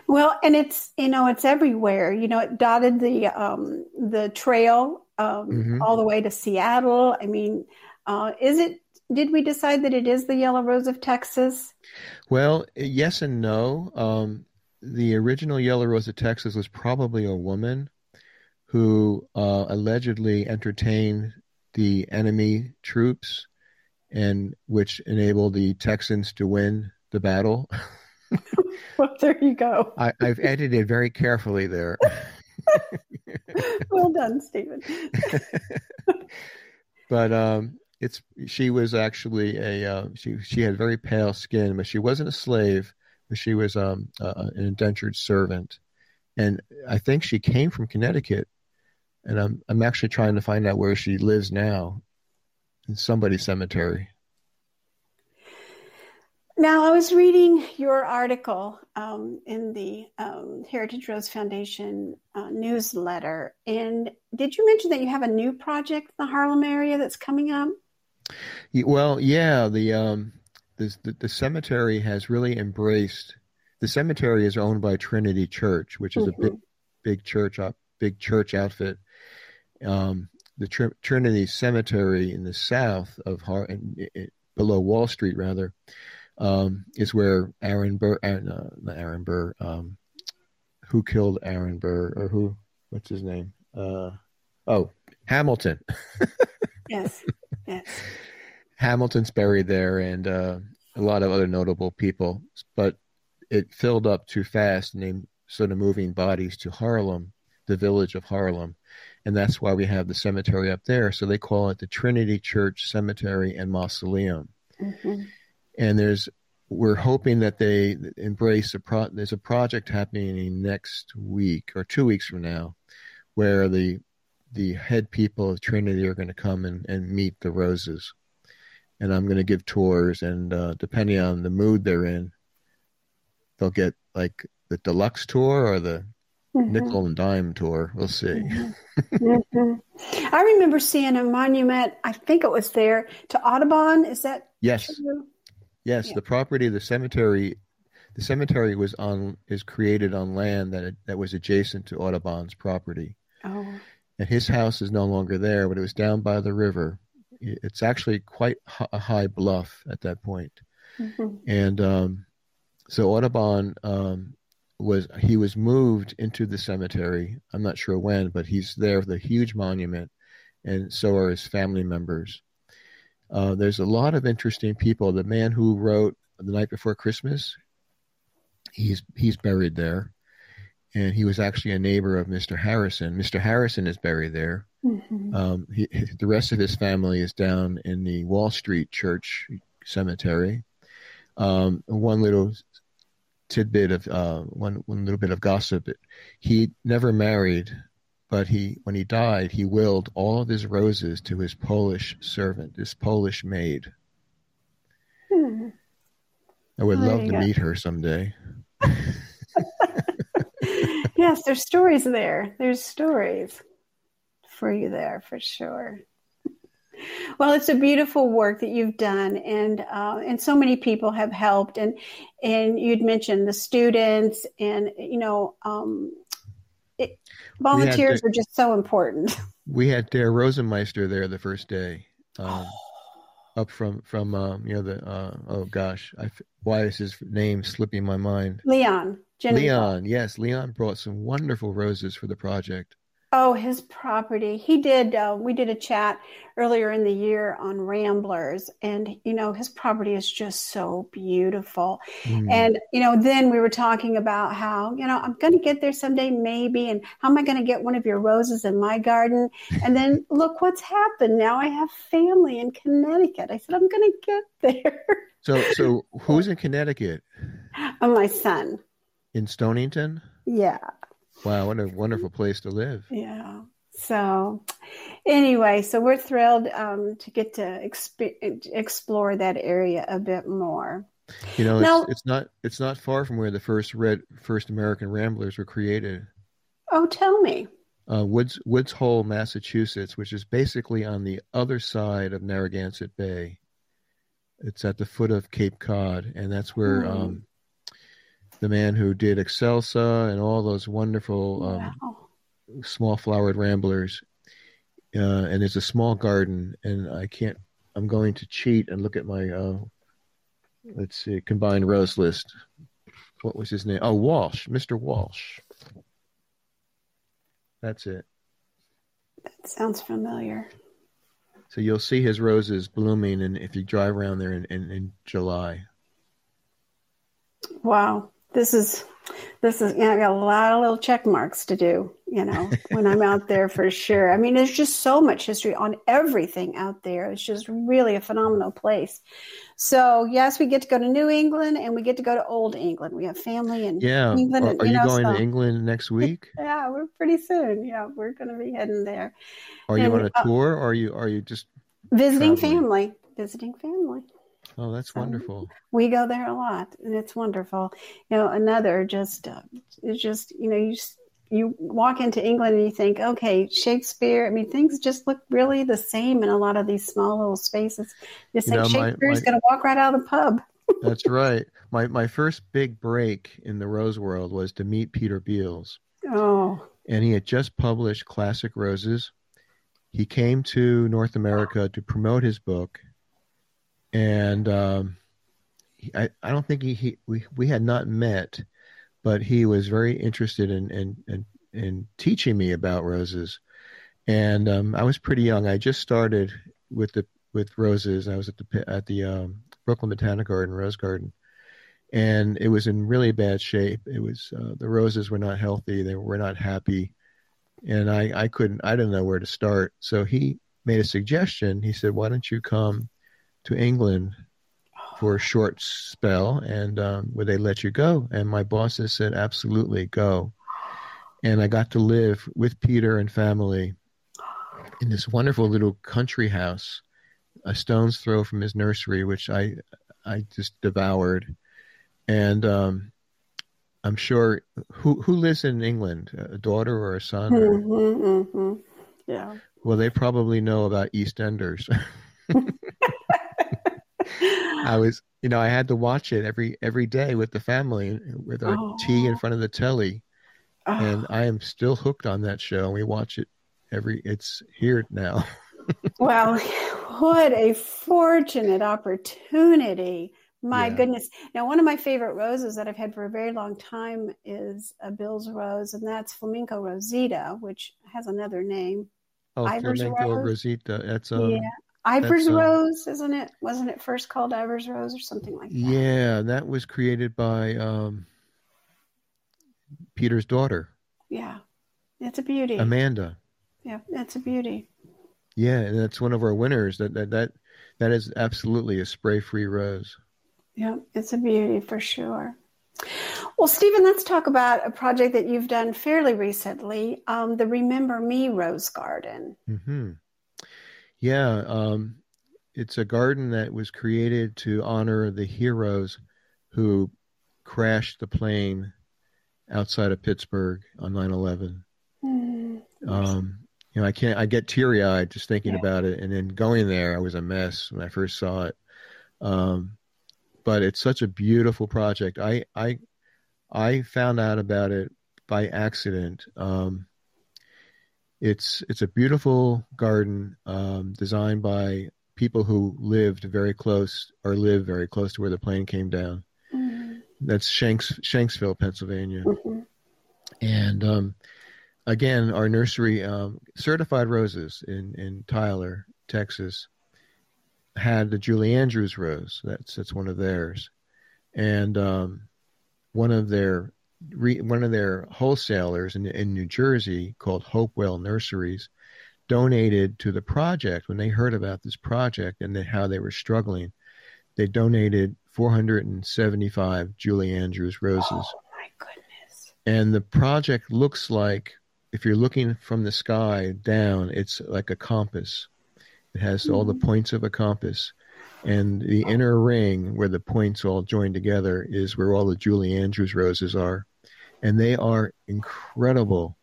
Well, and it's you know it's everywhere. You know, it dotted the um, the trail um, mm-hmm. all the way to Seattle. I mean, uh, is it? Did we decide that it is the yellow rose of Texas? Well, yes and no. Um, the original yellow rose of Texas was probably a woman who uh, allegedly entertained the enemy troops and which enabled the Texans to win the battle. well, there you go. I, have edited very carefully there. well done, Stephen. but um, it's she was actually a uh, she she had very pale skin, but she wasn't a slave. But she was um, uh, an indentured servant, and I think she came from Connecticut and I'm I'm actually trying to find out where she lives now, in somebody's cemetery. Now, I was reading your article um, in the um, Heritage Rose Foundation uh, newsletter, and did you mention that you have a new project in the Harlem area that's coming up? Well, yeah, the um, the, the, cemetery has really embraced. The cemetery is owned by Trinity Church, which is mm-hmm. a big, big church, big church outfit, um, the Tr- Trinity Cemetery in the south of Har- below Wall Street, rather, um, is where Aaron Burr, Aaron, uh, not Aaron Burr, um, who killed Aaron Burr, or who, what's his name? Uh, oh, Hamilton. yes, yes. Hamilton's buried there, and uh, a lot of other notable people, but it filled up too fast, and they started moving bodies to Harlem, the village of Harlem and that's why we have the cemetery up there. So they call it the Trinity Church Cemetery and Mausoleum. Mm-hmm. And there's we're hoping that they embrace a pro. There's a project happening next week or two weeks from now, where the the head people of Trinity are going to come and, and meet the roses, and I'm going to give tours. And uh, depending on the mood they're in, they'll get like the deluxe tour or the mm-hmm. nickel and dime tour. We'll see. Mm-hmm. mm-hmm. I remember seeing a monument. I think it was there to Audubon. Is that yes? True? Yes, yeah. the property, of the cemetery, the cemetery was on is created on land that that was adjacent to Audubon's property. Oh. And his house is no longer there, but it was down by the river. It's actually quite a high bluff at that point. Mm-hmm. And um, so Audubon um, was he was moved into the cemetery. I'm not sure when, but he's there with a huge monument, and so are his family members. Uh, there's a lot of interesting people. The man who wrote the night before Christmas, he's he's buried there, and he was actually a neighbor of Mr. Harrison. Mr. Harrison is buried there. Mm-hmm. Um, he, the rest of his family is down in the Wall Street Church Cemetery. Um, one little tidbit of uh, one one little bit of gossip. He never married, but he when he died, he willed all of his roses to his Polish servant, his Polish maid. Hmm. I would love to go. meet her someday. yes, there's stories there. There's stories for you there for sure. Well, it's a beautiful work that you've done, and uh, and so many people have helped. And and you'd mentioned the students, and you know, um, it, volunteers are just so important. We had Der Rosenmeister there the first day, um, up from from um, you know the uh, oh gosh, I, why is his name slipping my mind? Leon. Leon, yes, Leon brought some wonderful roses for the project. Oh, his property. He did. Uh, we did a chat earlier in the year on Ramblers, and you know his property is just so beautiful. Mm. And you know, then we were talking about how you know I'm going to get there someday, maybe, and how am I going to get one of your roses in my garden? And then look what's happened. Now I have family in Connecticut. I said I'm going to get there. So, so who's in Connecticut? Oh, my son. In Stonington. Yeah. Wow, what a wonderful place to live. Yeah. So, anyway, so we're thrilled um, to get to exp- explore that area a bit more. You know, now, it's, it's, not it's not far from where the first red first American Ramblers were created. Oh, tell me. Uh, Woods Woods Hole, Massachusetts, which is basically on the other side of Narragansett Bay. It's at the foot of Cape Cod, and that's where mm. um, the man who did Excelsa and all those wonderful um, wow. small flowered ramblers. Uh, and there's a small garden, and I can't. I'm going to cheat and look at my. Uh, let's see, combined rose list. What was his name? Oh, Walsh, Mr. Walsh. That's it. That sounds familiar. So you'll see his roses blooming, and if you drive around there in, in, in July. Wow this is this is you know, I got a lot of little check marks to do, you know, when I'm out there for sure. I mean, there's just so much history on everything out there. It's just really a phenomenal place. So yes, we get to go to New England and we get to go to Old England. We have family in yeah. England. Are, are you, you know, going so. to England next week? yeah, we're pretty soon. Yeah, we're going to be heading there. Are and, you on a uh, tour, or are you are you just visiting traveling? family? Visiting family. Oh, that's so wonderful. We go there a lot, and it's wonderful. You know, another just uh, it's just you know you just, you walk into England and you think, okay, Shakespeare. I mean, things just look really the same in a lot of these small little spaces. You think know, Shakespeare's going to walk right out of the pub. that's right. My my first big break in the rose world was to meet Peter Beales. Oh. And he had just published Classic Roses. He came to North America to promote his book and um, I, I don't think he, he we, we had not met, but he was very interested in in in, in teaching me about roses, and um, I was pretty young. I just started with the with roses. I was at the at the um, Brooklyn Botanic Garden, Rose Garden, and it was in really bad shape. It was uh, the roses were not healthy. They were not happy, and I I couldn't I didn't know where to start. So he made a suggestion. He said, "Why don't you come to England for a short spell and um, would they let you go? And my bosses said, absolutely, go. And I got to live with Peter and family in this wonderful little country house, a stone's throw from his nursery, which I I just devoured. And um, I'm sure who who lives in England, a daughter or a son? Or... Mm-hmm, mm-hmm. Yeah. Well, they probably know about EastEnders. I was, you know, I had to watch it every every day with the family with our oh. tea in front of the telly, oh. and I am still hooked on that show. We watch it every. It's here now. well, what a fortunate opportunity! My yeah. goodness. Now, one of my favorite roses that I've had for a very long time is a Bill's rose, and that's Flamenco Rosita, which has another name. Oh, Ivor's Flamenco rose. Rosita. That's um, yeah. Ivor's Rose, isn't it? Wasn't it first called Ivers Rose or something like that? Yeah, that was created by um, Peter's daughter. Yeah, it's a beauty. Amanda. Yeah, it's a beauty. Yeah, and that's one of our winners. That that that that is absolutely a spray-free rose. Yeah, it's a beauty for sure. Well, Stephen, let's talk about a project that you've done fairly recently, um, the Remember Me Rose Garden. Mm-hmm. Yeah, um, it's a garden that was created to honor the heroes who crashed the plane outside of Pittsburgh on 9/11. Mm. Um, you know, I can't. I get teary eyed just thinking yeah. about it, and then going there, I was a mess when I first saw it. Um, but it's such a beautiful project. I I I found out about it by accident. Um, it's it's a beautiful garden um, designed by people who lived very close or live very close to where the plane came down. Mm-hmm. That's Shanks Shanksville, Pennsylvania. Mm-hmm. And um, again, our nursery um, certified roses in in Tyler, Texas, had the Julie Andrews rose. That's that's one of theirs, and um, one of their re, one of their wholesalers in, in New Jersey called Hopewell Nurseries donated to the project when they heard about this project and how they were struggling. They donated 475 Julie Andrews roses. Oh my goodness! And the project looks like, if you're looking from the sky down, it's like a compass. It has mm-hmm. all the mm-hmm. points of a compass. And the inner ring where the points all join together is where all the Julie Andrews roses are. And they are incredible.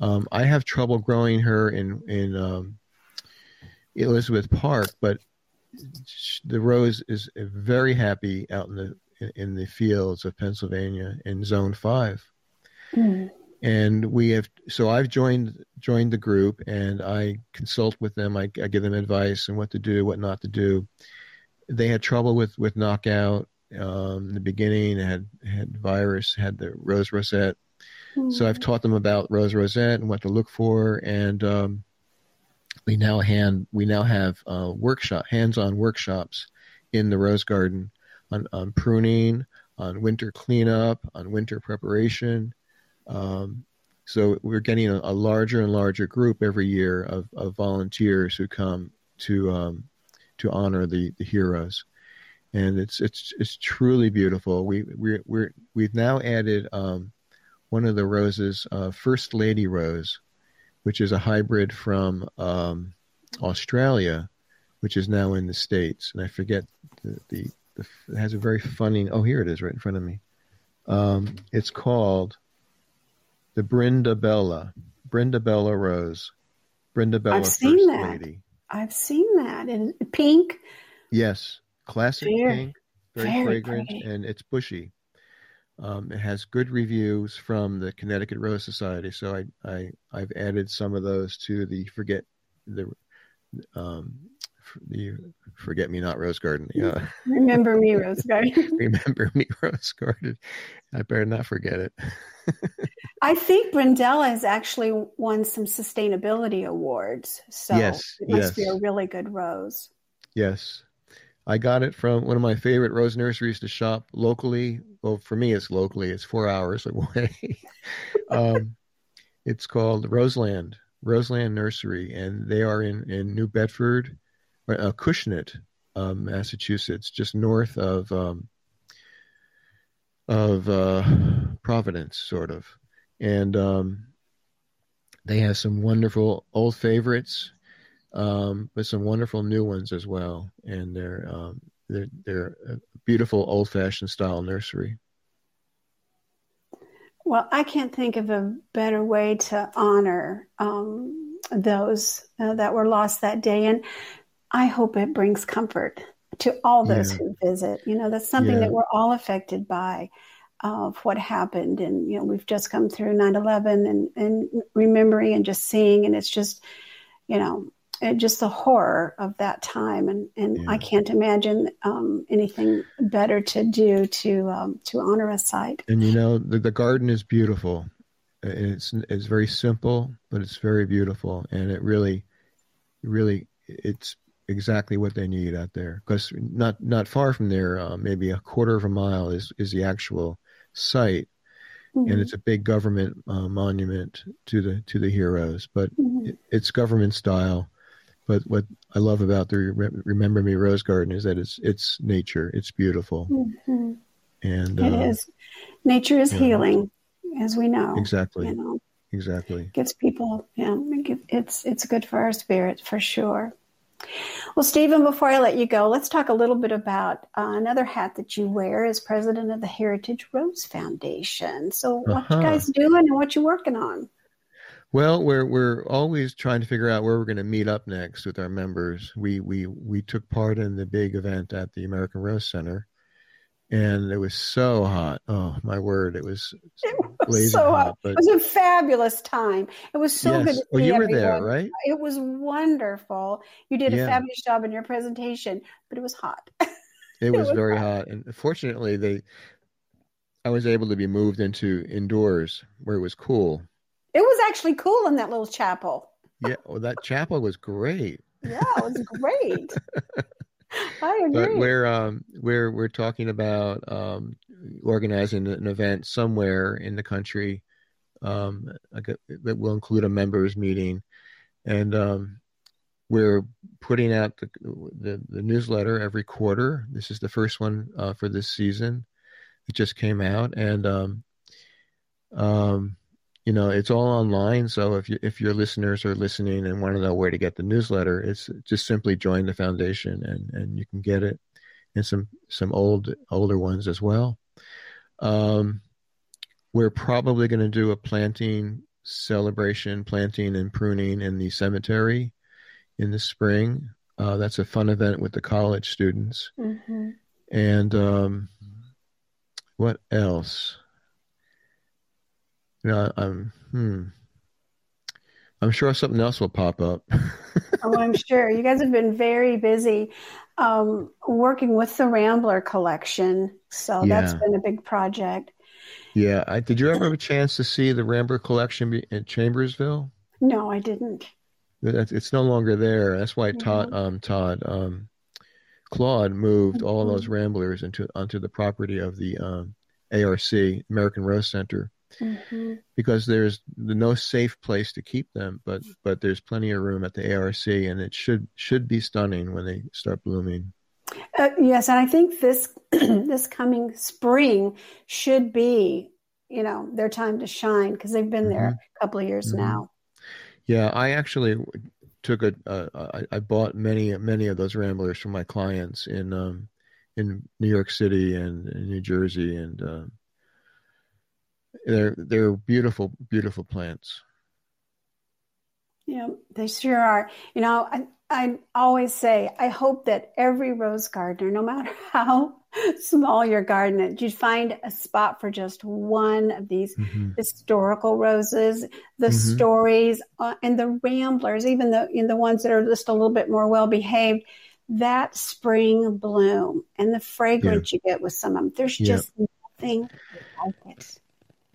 Um, I have trouble growing her in, in um, Elizabeth Park, but the rose is very happy out in the in the fields of Pennsylvania in Zone Five. Mm and we have so i've joined joined the group and i consult with them I, I, give them advice on what to do what not to do they had trouble with with knockout um, in the beginning. Had had virus had the rose rosette. Mm-hmm. so i've taught them about rose rosette and what to look for. And um, we now hand we now have uh, workshop hands-on workshops in the rose garden on, on pruning on winter cleanup on winter preparation. Um, so we're getting a, a, larger and larger group every year of, of volunteers who come to um, to honor the, the heroes, and it's it's it's truly beautiful. We we we're we've now added um, one of the roses, uh, First Lady Rose, which is a hybrid from um, Australia, which is now in the states, and I forget the, the, the it has a very funny. Oh, here it is, right in front of me. Um, it's called the Brindabella, Bella, Brindabella Bella Rose, Brindabella Bella I've seen First that. Lady. I've seen that in pink. Yes, classic very, pink, very, very fragrant, pretty. and it's bushy. Um, it has good reviews from the Connecticut Rose Society, so I, I I've added some of those to the forget the um, the Forget Me Not Rose Garden. Yeah. Remember Me Rose Garden. Remember Me Rose Garden. I better not forget it. I think Brindella has actually won some sustainability awards. So yes, it must yes. be a really good rose. Yes. I got it from one of my favorite rose nurseries to shop locally. Well, for me, it's locally, it's four hours away. um, it's called Roseland, Roseland Nursery, and they are in, in New Bedford uh, Acushnet, um, Massachusetts, just north of um, of uh, Providence, sort of. And um, they have some wonderful old favorites, um, but some wonderful new ones as well. And they're um, they're they're a beautiful old fashioned style nursery. Well, I can't think of a better way to honor um, those uh, that were lost that day. And I hope it brings comfort to all those yeah. who visit. You know, that's something yeah. that we're all affected by of what happened. And, you know, we've just come through 9 11 and, and remembering and just seeing. And it's just, you know, just the horror of that time. And, and yeah. I can't imagine um, anything better to do to, um, to honor a site. And, you know, the, the garden is beautiful. It's, it's very simple, but it's very beautiful. And it really, really, it's exactly what they need out there because not not far from there, uh, maybe a quarter of a mile is is the actual site, mm-hmm. and it's a big government uh, monument to the to the heroes. But mm-hmm. it, it's government style. But what I love about the Remember Me Rose Garden is that it's it's nature. It's beautiful, mm-hmm. and it uh, is. Nature is healing, know. as we know. Exactly. You know, exactly. Gets people. Yeah, it's it's good for our spirit for sure. Well, Stephen, before I let you go, let's talk a little bit about uh, another hat that you wear as president of the Heritage Rose Foundation. So, what uh-huh. you guys doing and what you working on? Well, we're we're always trying to figure out where we're going to meet up next with our members. We we we took part in the big event at the American Rose Center, and it was so hot. Oh my word, it was, it was so hot. hot but... It was a fabulous time. It was so yes. good. To oh, you everyone. were there, right? It was wonderful. You did yeah. a fabulous job in your presentation, but it was hot. It was, it was very hot. hot, and fortunately, they, I was able to be moved into indoors where it was cool. It was actually cool in that little chapel. yeah, well, that chapel was great. Yeah, it was great. I agree. But we're um, we're we're talking about um, organizing an event somewhere in the country um, that will include a members meeting, and um, we're putting out the, the, the newsletter every quarter. This is the first one uh, for this season. It just came out, and um, um, you know it's all online so if you if your listeners are listening and want to know where to get the newsletter it's just simply join the foundation and and you can get it and some some old older ones as well. Um, we're probably going to do a planting celebration planting and pruning in the cemetery in the spring. Uh, that's a fun event with the college students. Mm-hmm. and um, what else you know, I'm hmm. I'm sure something else will pop up. oh, I'm sure. You guys have been very busy um, working with the Rambler collection, so yeah. that's been a big project. Yeah, I, did you ever have a chance to see the Rambler collection in Chambersville? No, I didn't. It's no longer there. That's why Todd, mm-hmm. um, Todd, um, Claude moved mm-hmm. all those Ramblers into onto the property of the um, ARC American Rose Center mm-hmm. because there's no safe place to keep them, but but there's plenty of room at the ARC, and it should should be stunning when they start blooming. Uh, yes, and I think this this coming spring should be you know their time to shine because they've been there mm-hmm. a couple of years mm-hmm. now. Yeah, I actually took a. Uh, I, I bought many many of those ramblers from my clients in um, in New York City and in New Jersey and uh, they're they're beautiful, beautiful plants. Yeah, they sure are. You know, I I always say I hope that every rose gardener, no matter how small your garden is, you find a spot for just one of these mm-hmm. historical roses, the mm-hmm. stories, uh, and the ramblers, even the in the ones that are just a little bit more well behaved. That spring bloom and the fragrance yeah. you get with some of them, there's yeah. just nothing like it.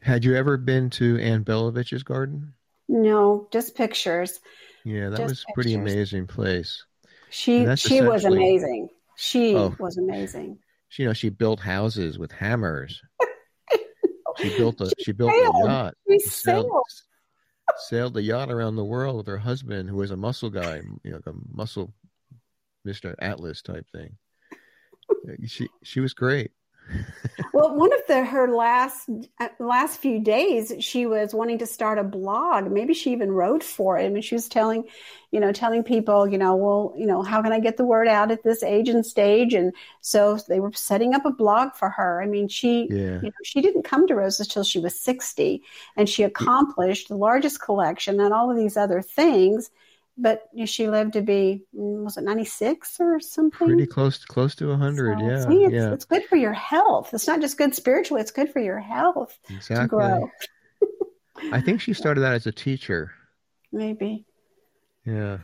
Had you ever been to Anne Belovich's garden? No, just pictures. Yeah, that just was a pretty amazing place. She she was amazing. She oh, was amazing. She, you know, she built houses with hammers. she built a she, she built sailed. a yacht. She, she sailed. sailed sailed the yacht around the world with her husband, who was a muscle guy, you know, a muscle Mister Atlas type thing. she she was great well, one of the her last uh, last few days, she was wanting to start a blog. Maybe she even wrote for it. I mean, she was telling, you know, telling people, you know, well, you know, how can I get the word out at this age and stage? And so they were setting up a blog for her. I mean, she, yeah. you know, she didn't come to Roses till she was sixty, and she accomplished the largest collection and all of these other things but she lived to be mm, was it 96 or something? Pretty close to close to 100 so, yeah see, it's, yeah. it's good for your health. It's not just good spiritually it's good for your health exactly. to grow. I think she started out as a teacher. Maybe. Yeah.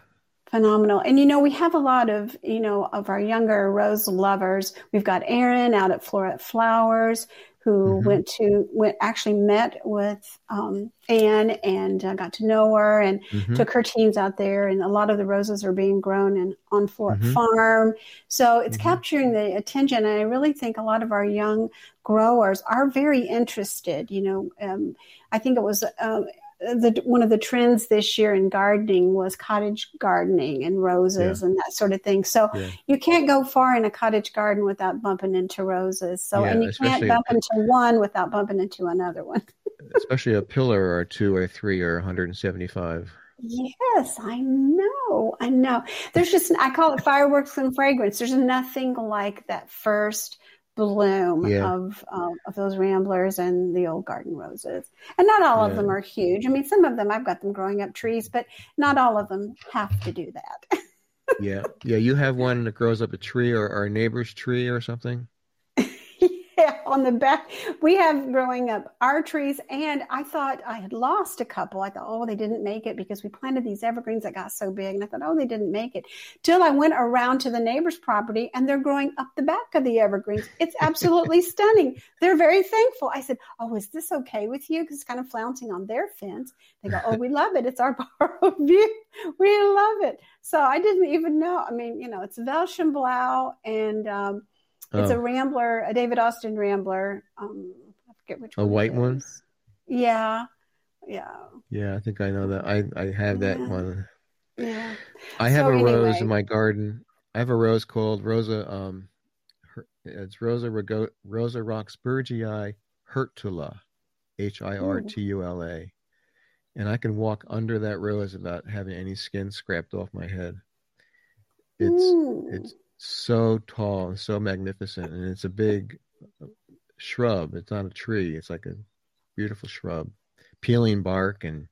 Phenomenal. And you know we have a lot of you know of our younger rose lovers. We've got Erin out at Floret Flowers who mm-hmm. went to went actually met with um, Anne and uh, got to know her and mm-hmm. took her teams out there. And a lot of the roses are being grown in on Floret mm-hmm. Farm, so it's mm-hmm. capturing the attention. And I really think a lot of our young growers are very interested. You know, um, I think it was. Um, the one of the trends this year in gardening was cottage gardening and roses yeah. and that sort of thing. So yeah. you can't go far in a cottage garden without bumping into roses. So yeah, and you can't bump into one without bumping into another one. especially a pillar or two or three or 175. Yes, I know. I know. There's just, I call it fireworks and fragrance. There's nothing like that first bloom yeah. of uh, of those ramblers and the old garden roses. And not all yeah. of them are huge. I mean, some of them I've got them growing up trees, but not all of them have to do that. yeah, yeah. You have one that grows up a tree or, or a neighbor's tree or something. On the back. We have growing up our trees, and I thought I had lost a couple. I thought, oh, they didn't make it because we planted these evergreens that got so big. And I thought, oh, they didn't make it. Till I went around to the neighbor's property and they're growing up the back of the evergreens. It's absolutely stunning. They're very thankful. I said, oh, is this okay with you? Because it's kind of flouncing on their fence. They go, oh, we love it. It's our borrowed view. We love it. So I didn't even know. I mean, you know, it's Veilchenblau and, um, it's oh. a Rambler, a David Austin Rambler. Um, I forget which a one. A white one. Yeah, yeah. Yeah, I think I know that. I I have that yeah. one. Yeah. I have so a anyway. rose in my garden. I have a rose called Rosa. Um, her, it's Rosa Rego, Rosa Roxburghii Hirtula, H I R T U L A, and I can walk under that rose without having any skin scraped off my head. It's Ooh. it's so tall and so magnificent, and it's a big shrub. It's not a tree. It's like a beautiful shrub, peeling bark and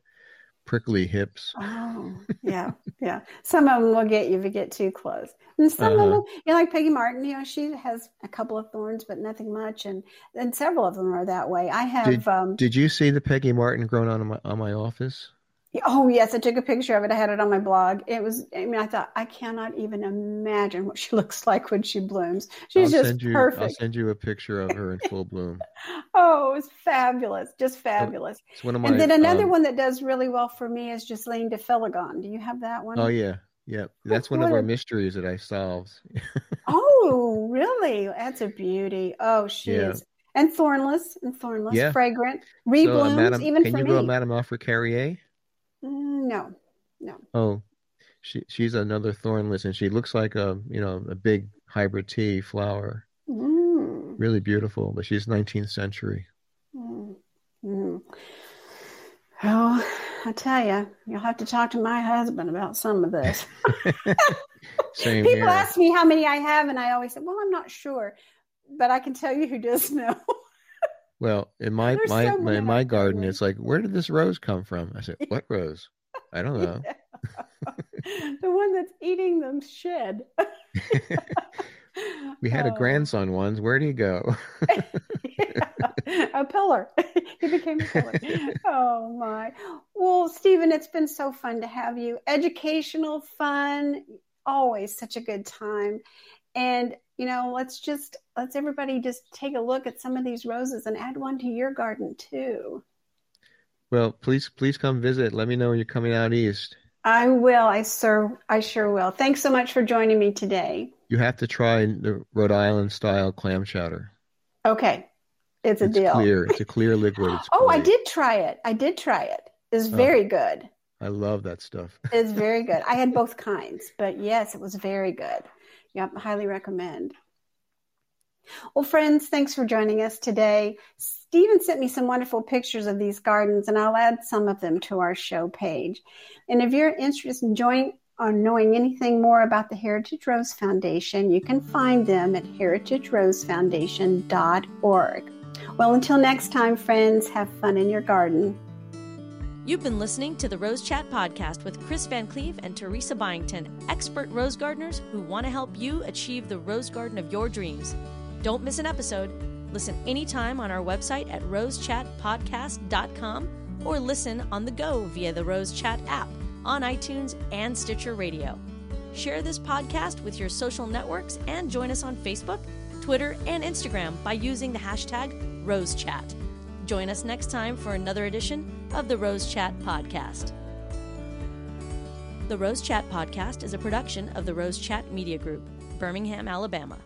prickly hips. Oh, yeah, yeah. Some of them will get you if you get too close, and some uh-huh. of them, you know, like Peggy Martin. You know, she has a couple of thorns, but nothing much, and and several of them are that way. I have. Did, um, did you see the Peggy Martin growing on my on my office? Oh yes, I took a picture of it. I had it on my blog. It was. I mean, I thought I cannot even imagine what she looks like when she blooms. She's I'll just you, perfect. I'll send you a picture of her in full bloom. oh, it was fabulous, just fabulous. It's one of my. And then another um, one that does really well for me is Ghislaine de Féligonde. Do you have that one? Oh yeah, yeah. That's one of our mysteries that I solved. oh, really? That's a beauty. Oh, she yeah. is. And thornless, and thornless, yeah. fragrant, reblooms, so, uh, Madame, even can for you me. go Madame Alfred Carrière? No, no. Oh, she she's another thornless, and she looks like a you know a big hybrid tea flower. Mm. Really beautiful, but she's 19th century. Mm. Mm. Well, I tell you, you'll have to talk to my husband about some of this. People here. ask me how many I have, and I always say, "Well, I'm not sure," but I can tell you who does know. Well, in my my, so my in my garden, it's like, where did this rose come from? I said, "What rose?" I don't know. The one that's eating them shed. we had oh. a grandson once. Where did he go? yeah. A pillar. he became a pillar. Oh my. Well, Stephen, it's been so fun to have you. Educational, fun, always such a good time. And you know, let's just let's everybody just take a look at some of these roses and add one to your garden too. Well, please, please come visit. Let me know when you're coming out east. I will. I sir, I sure will. Thanks so much for joining me today. You have to try the Rhode Island style clam chowder. Okay, it's a it's deal. Clear. It's a clear liquid. Oh. I did try it. I did try it. It's oh, very oh, good. I love that stuff. it's very good. I had both kinds, but yes, it was very good. Yep, highly recommend. Well, friends, thanks for joining us today. Stephen sent me some wonderful pictures of these gardens, and I'll add some of them to our show page. And if you're interested in joining or uh, knowing anything more about the Heritage Rose Foundation, you can find them at heritagerosefoundation.org. Well, until next time, friends, have fun in your garden. You've been listening to the Rose Chat podcast with Chris VanCleave and Teresa Byington, expert rose gardeners who want to help you achieve the rose garden of your dreams. Don't miss an episode. Listen anytime on our website at rosechatpodcast.com or listen on the go via the Rose Chat app on iTunes and Stitcher Radio. Share this podcast with your social networks and join us on Facebook, Twitter, and Instagram by using the hashtag RoseChat. Join us next time for another edition of the Rose Chat Podcast. The Rose Chat Podcast is a production of the Rose Chat Media Group, Birmingham, Alabama.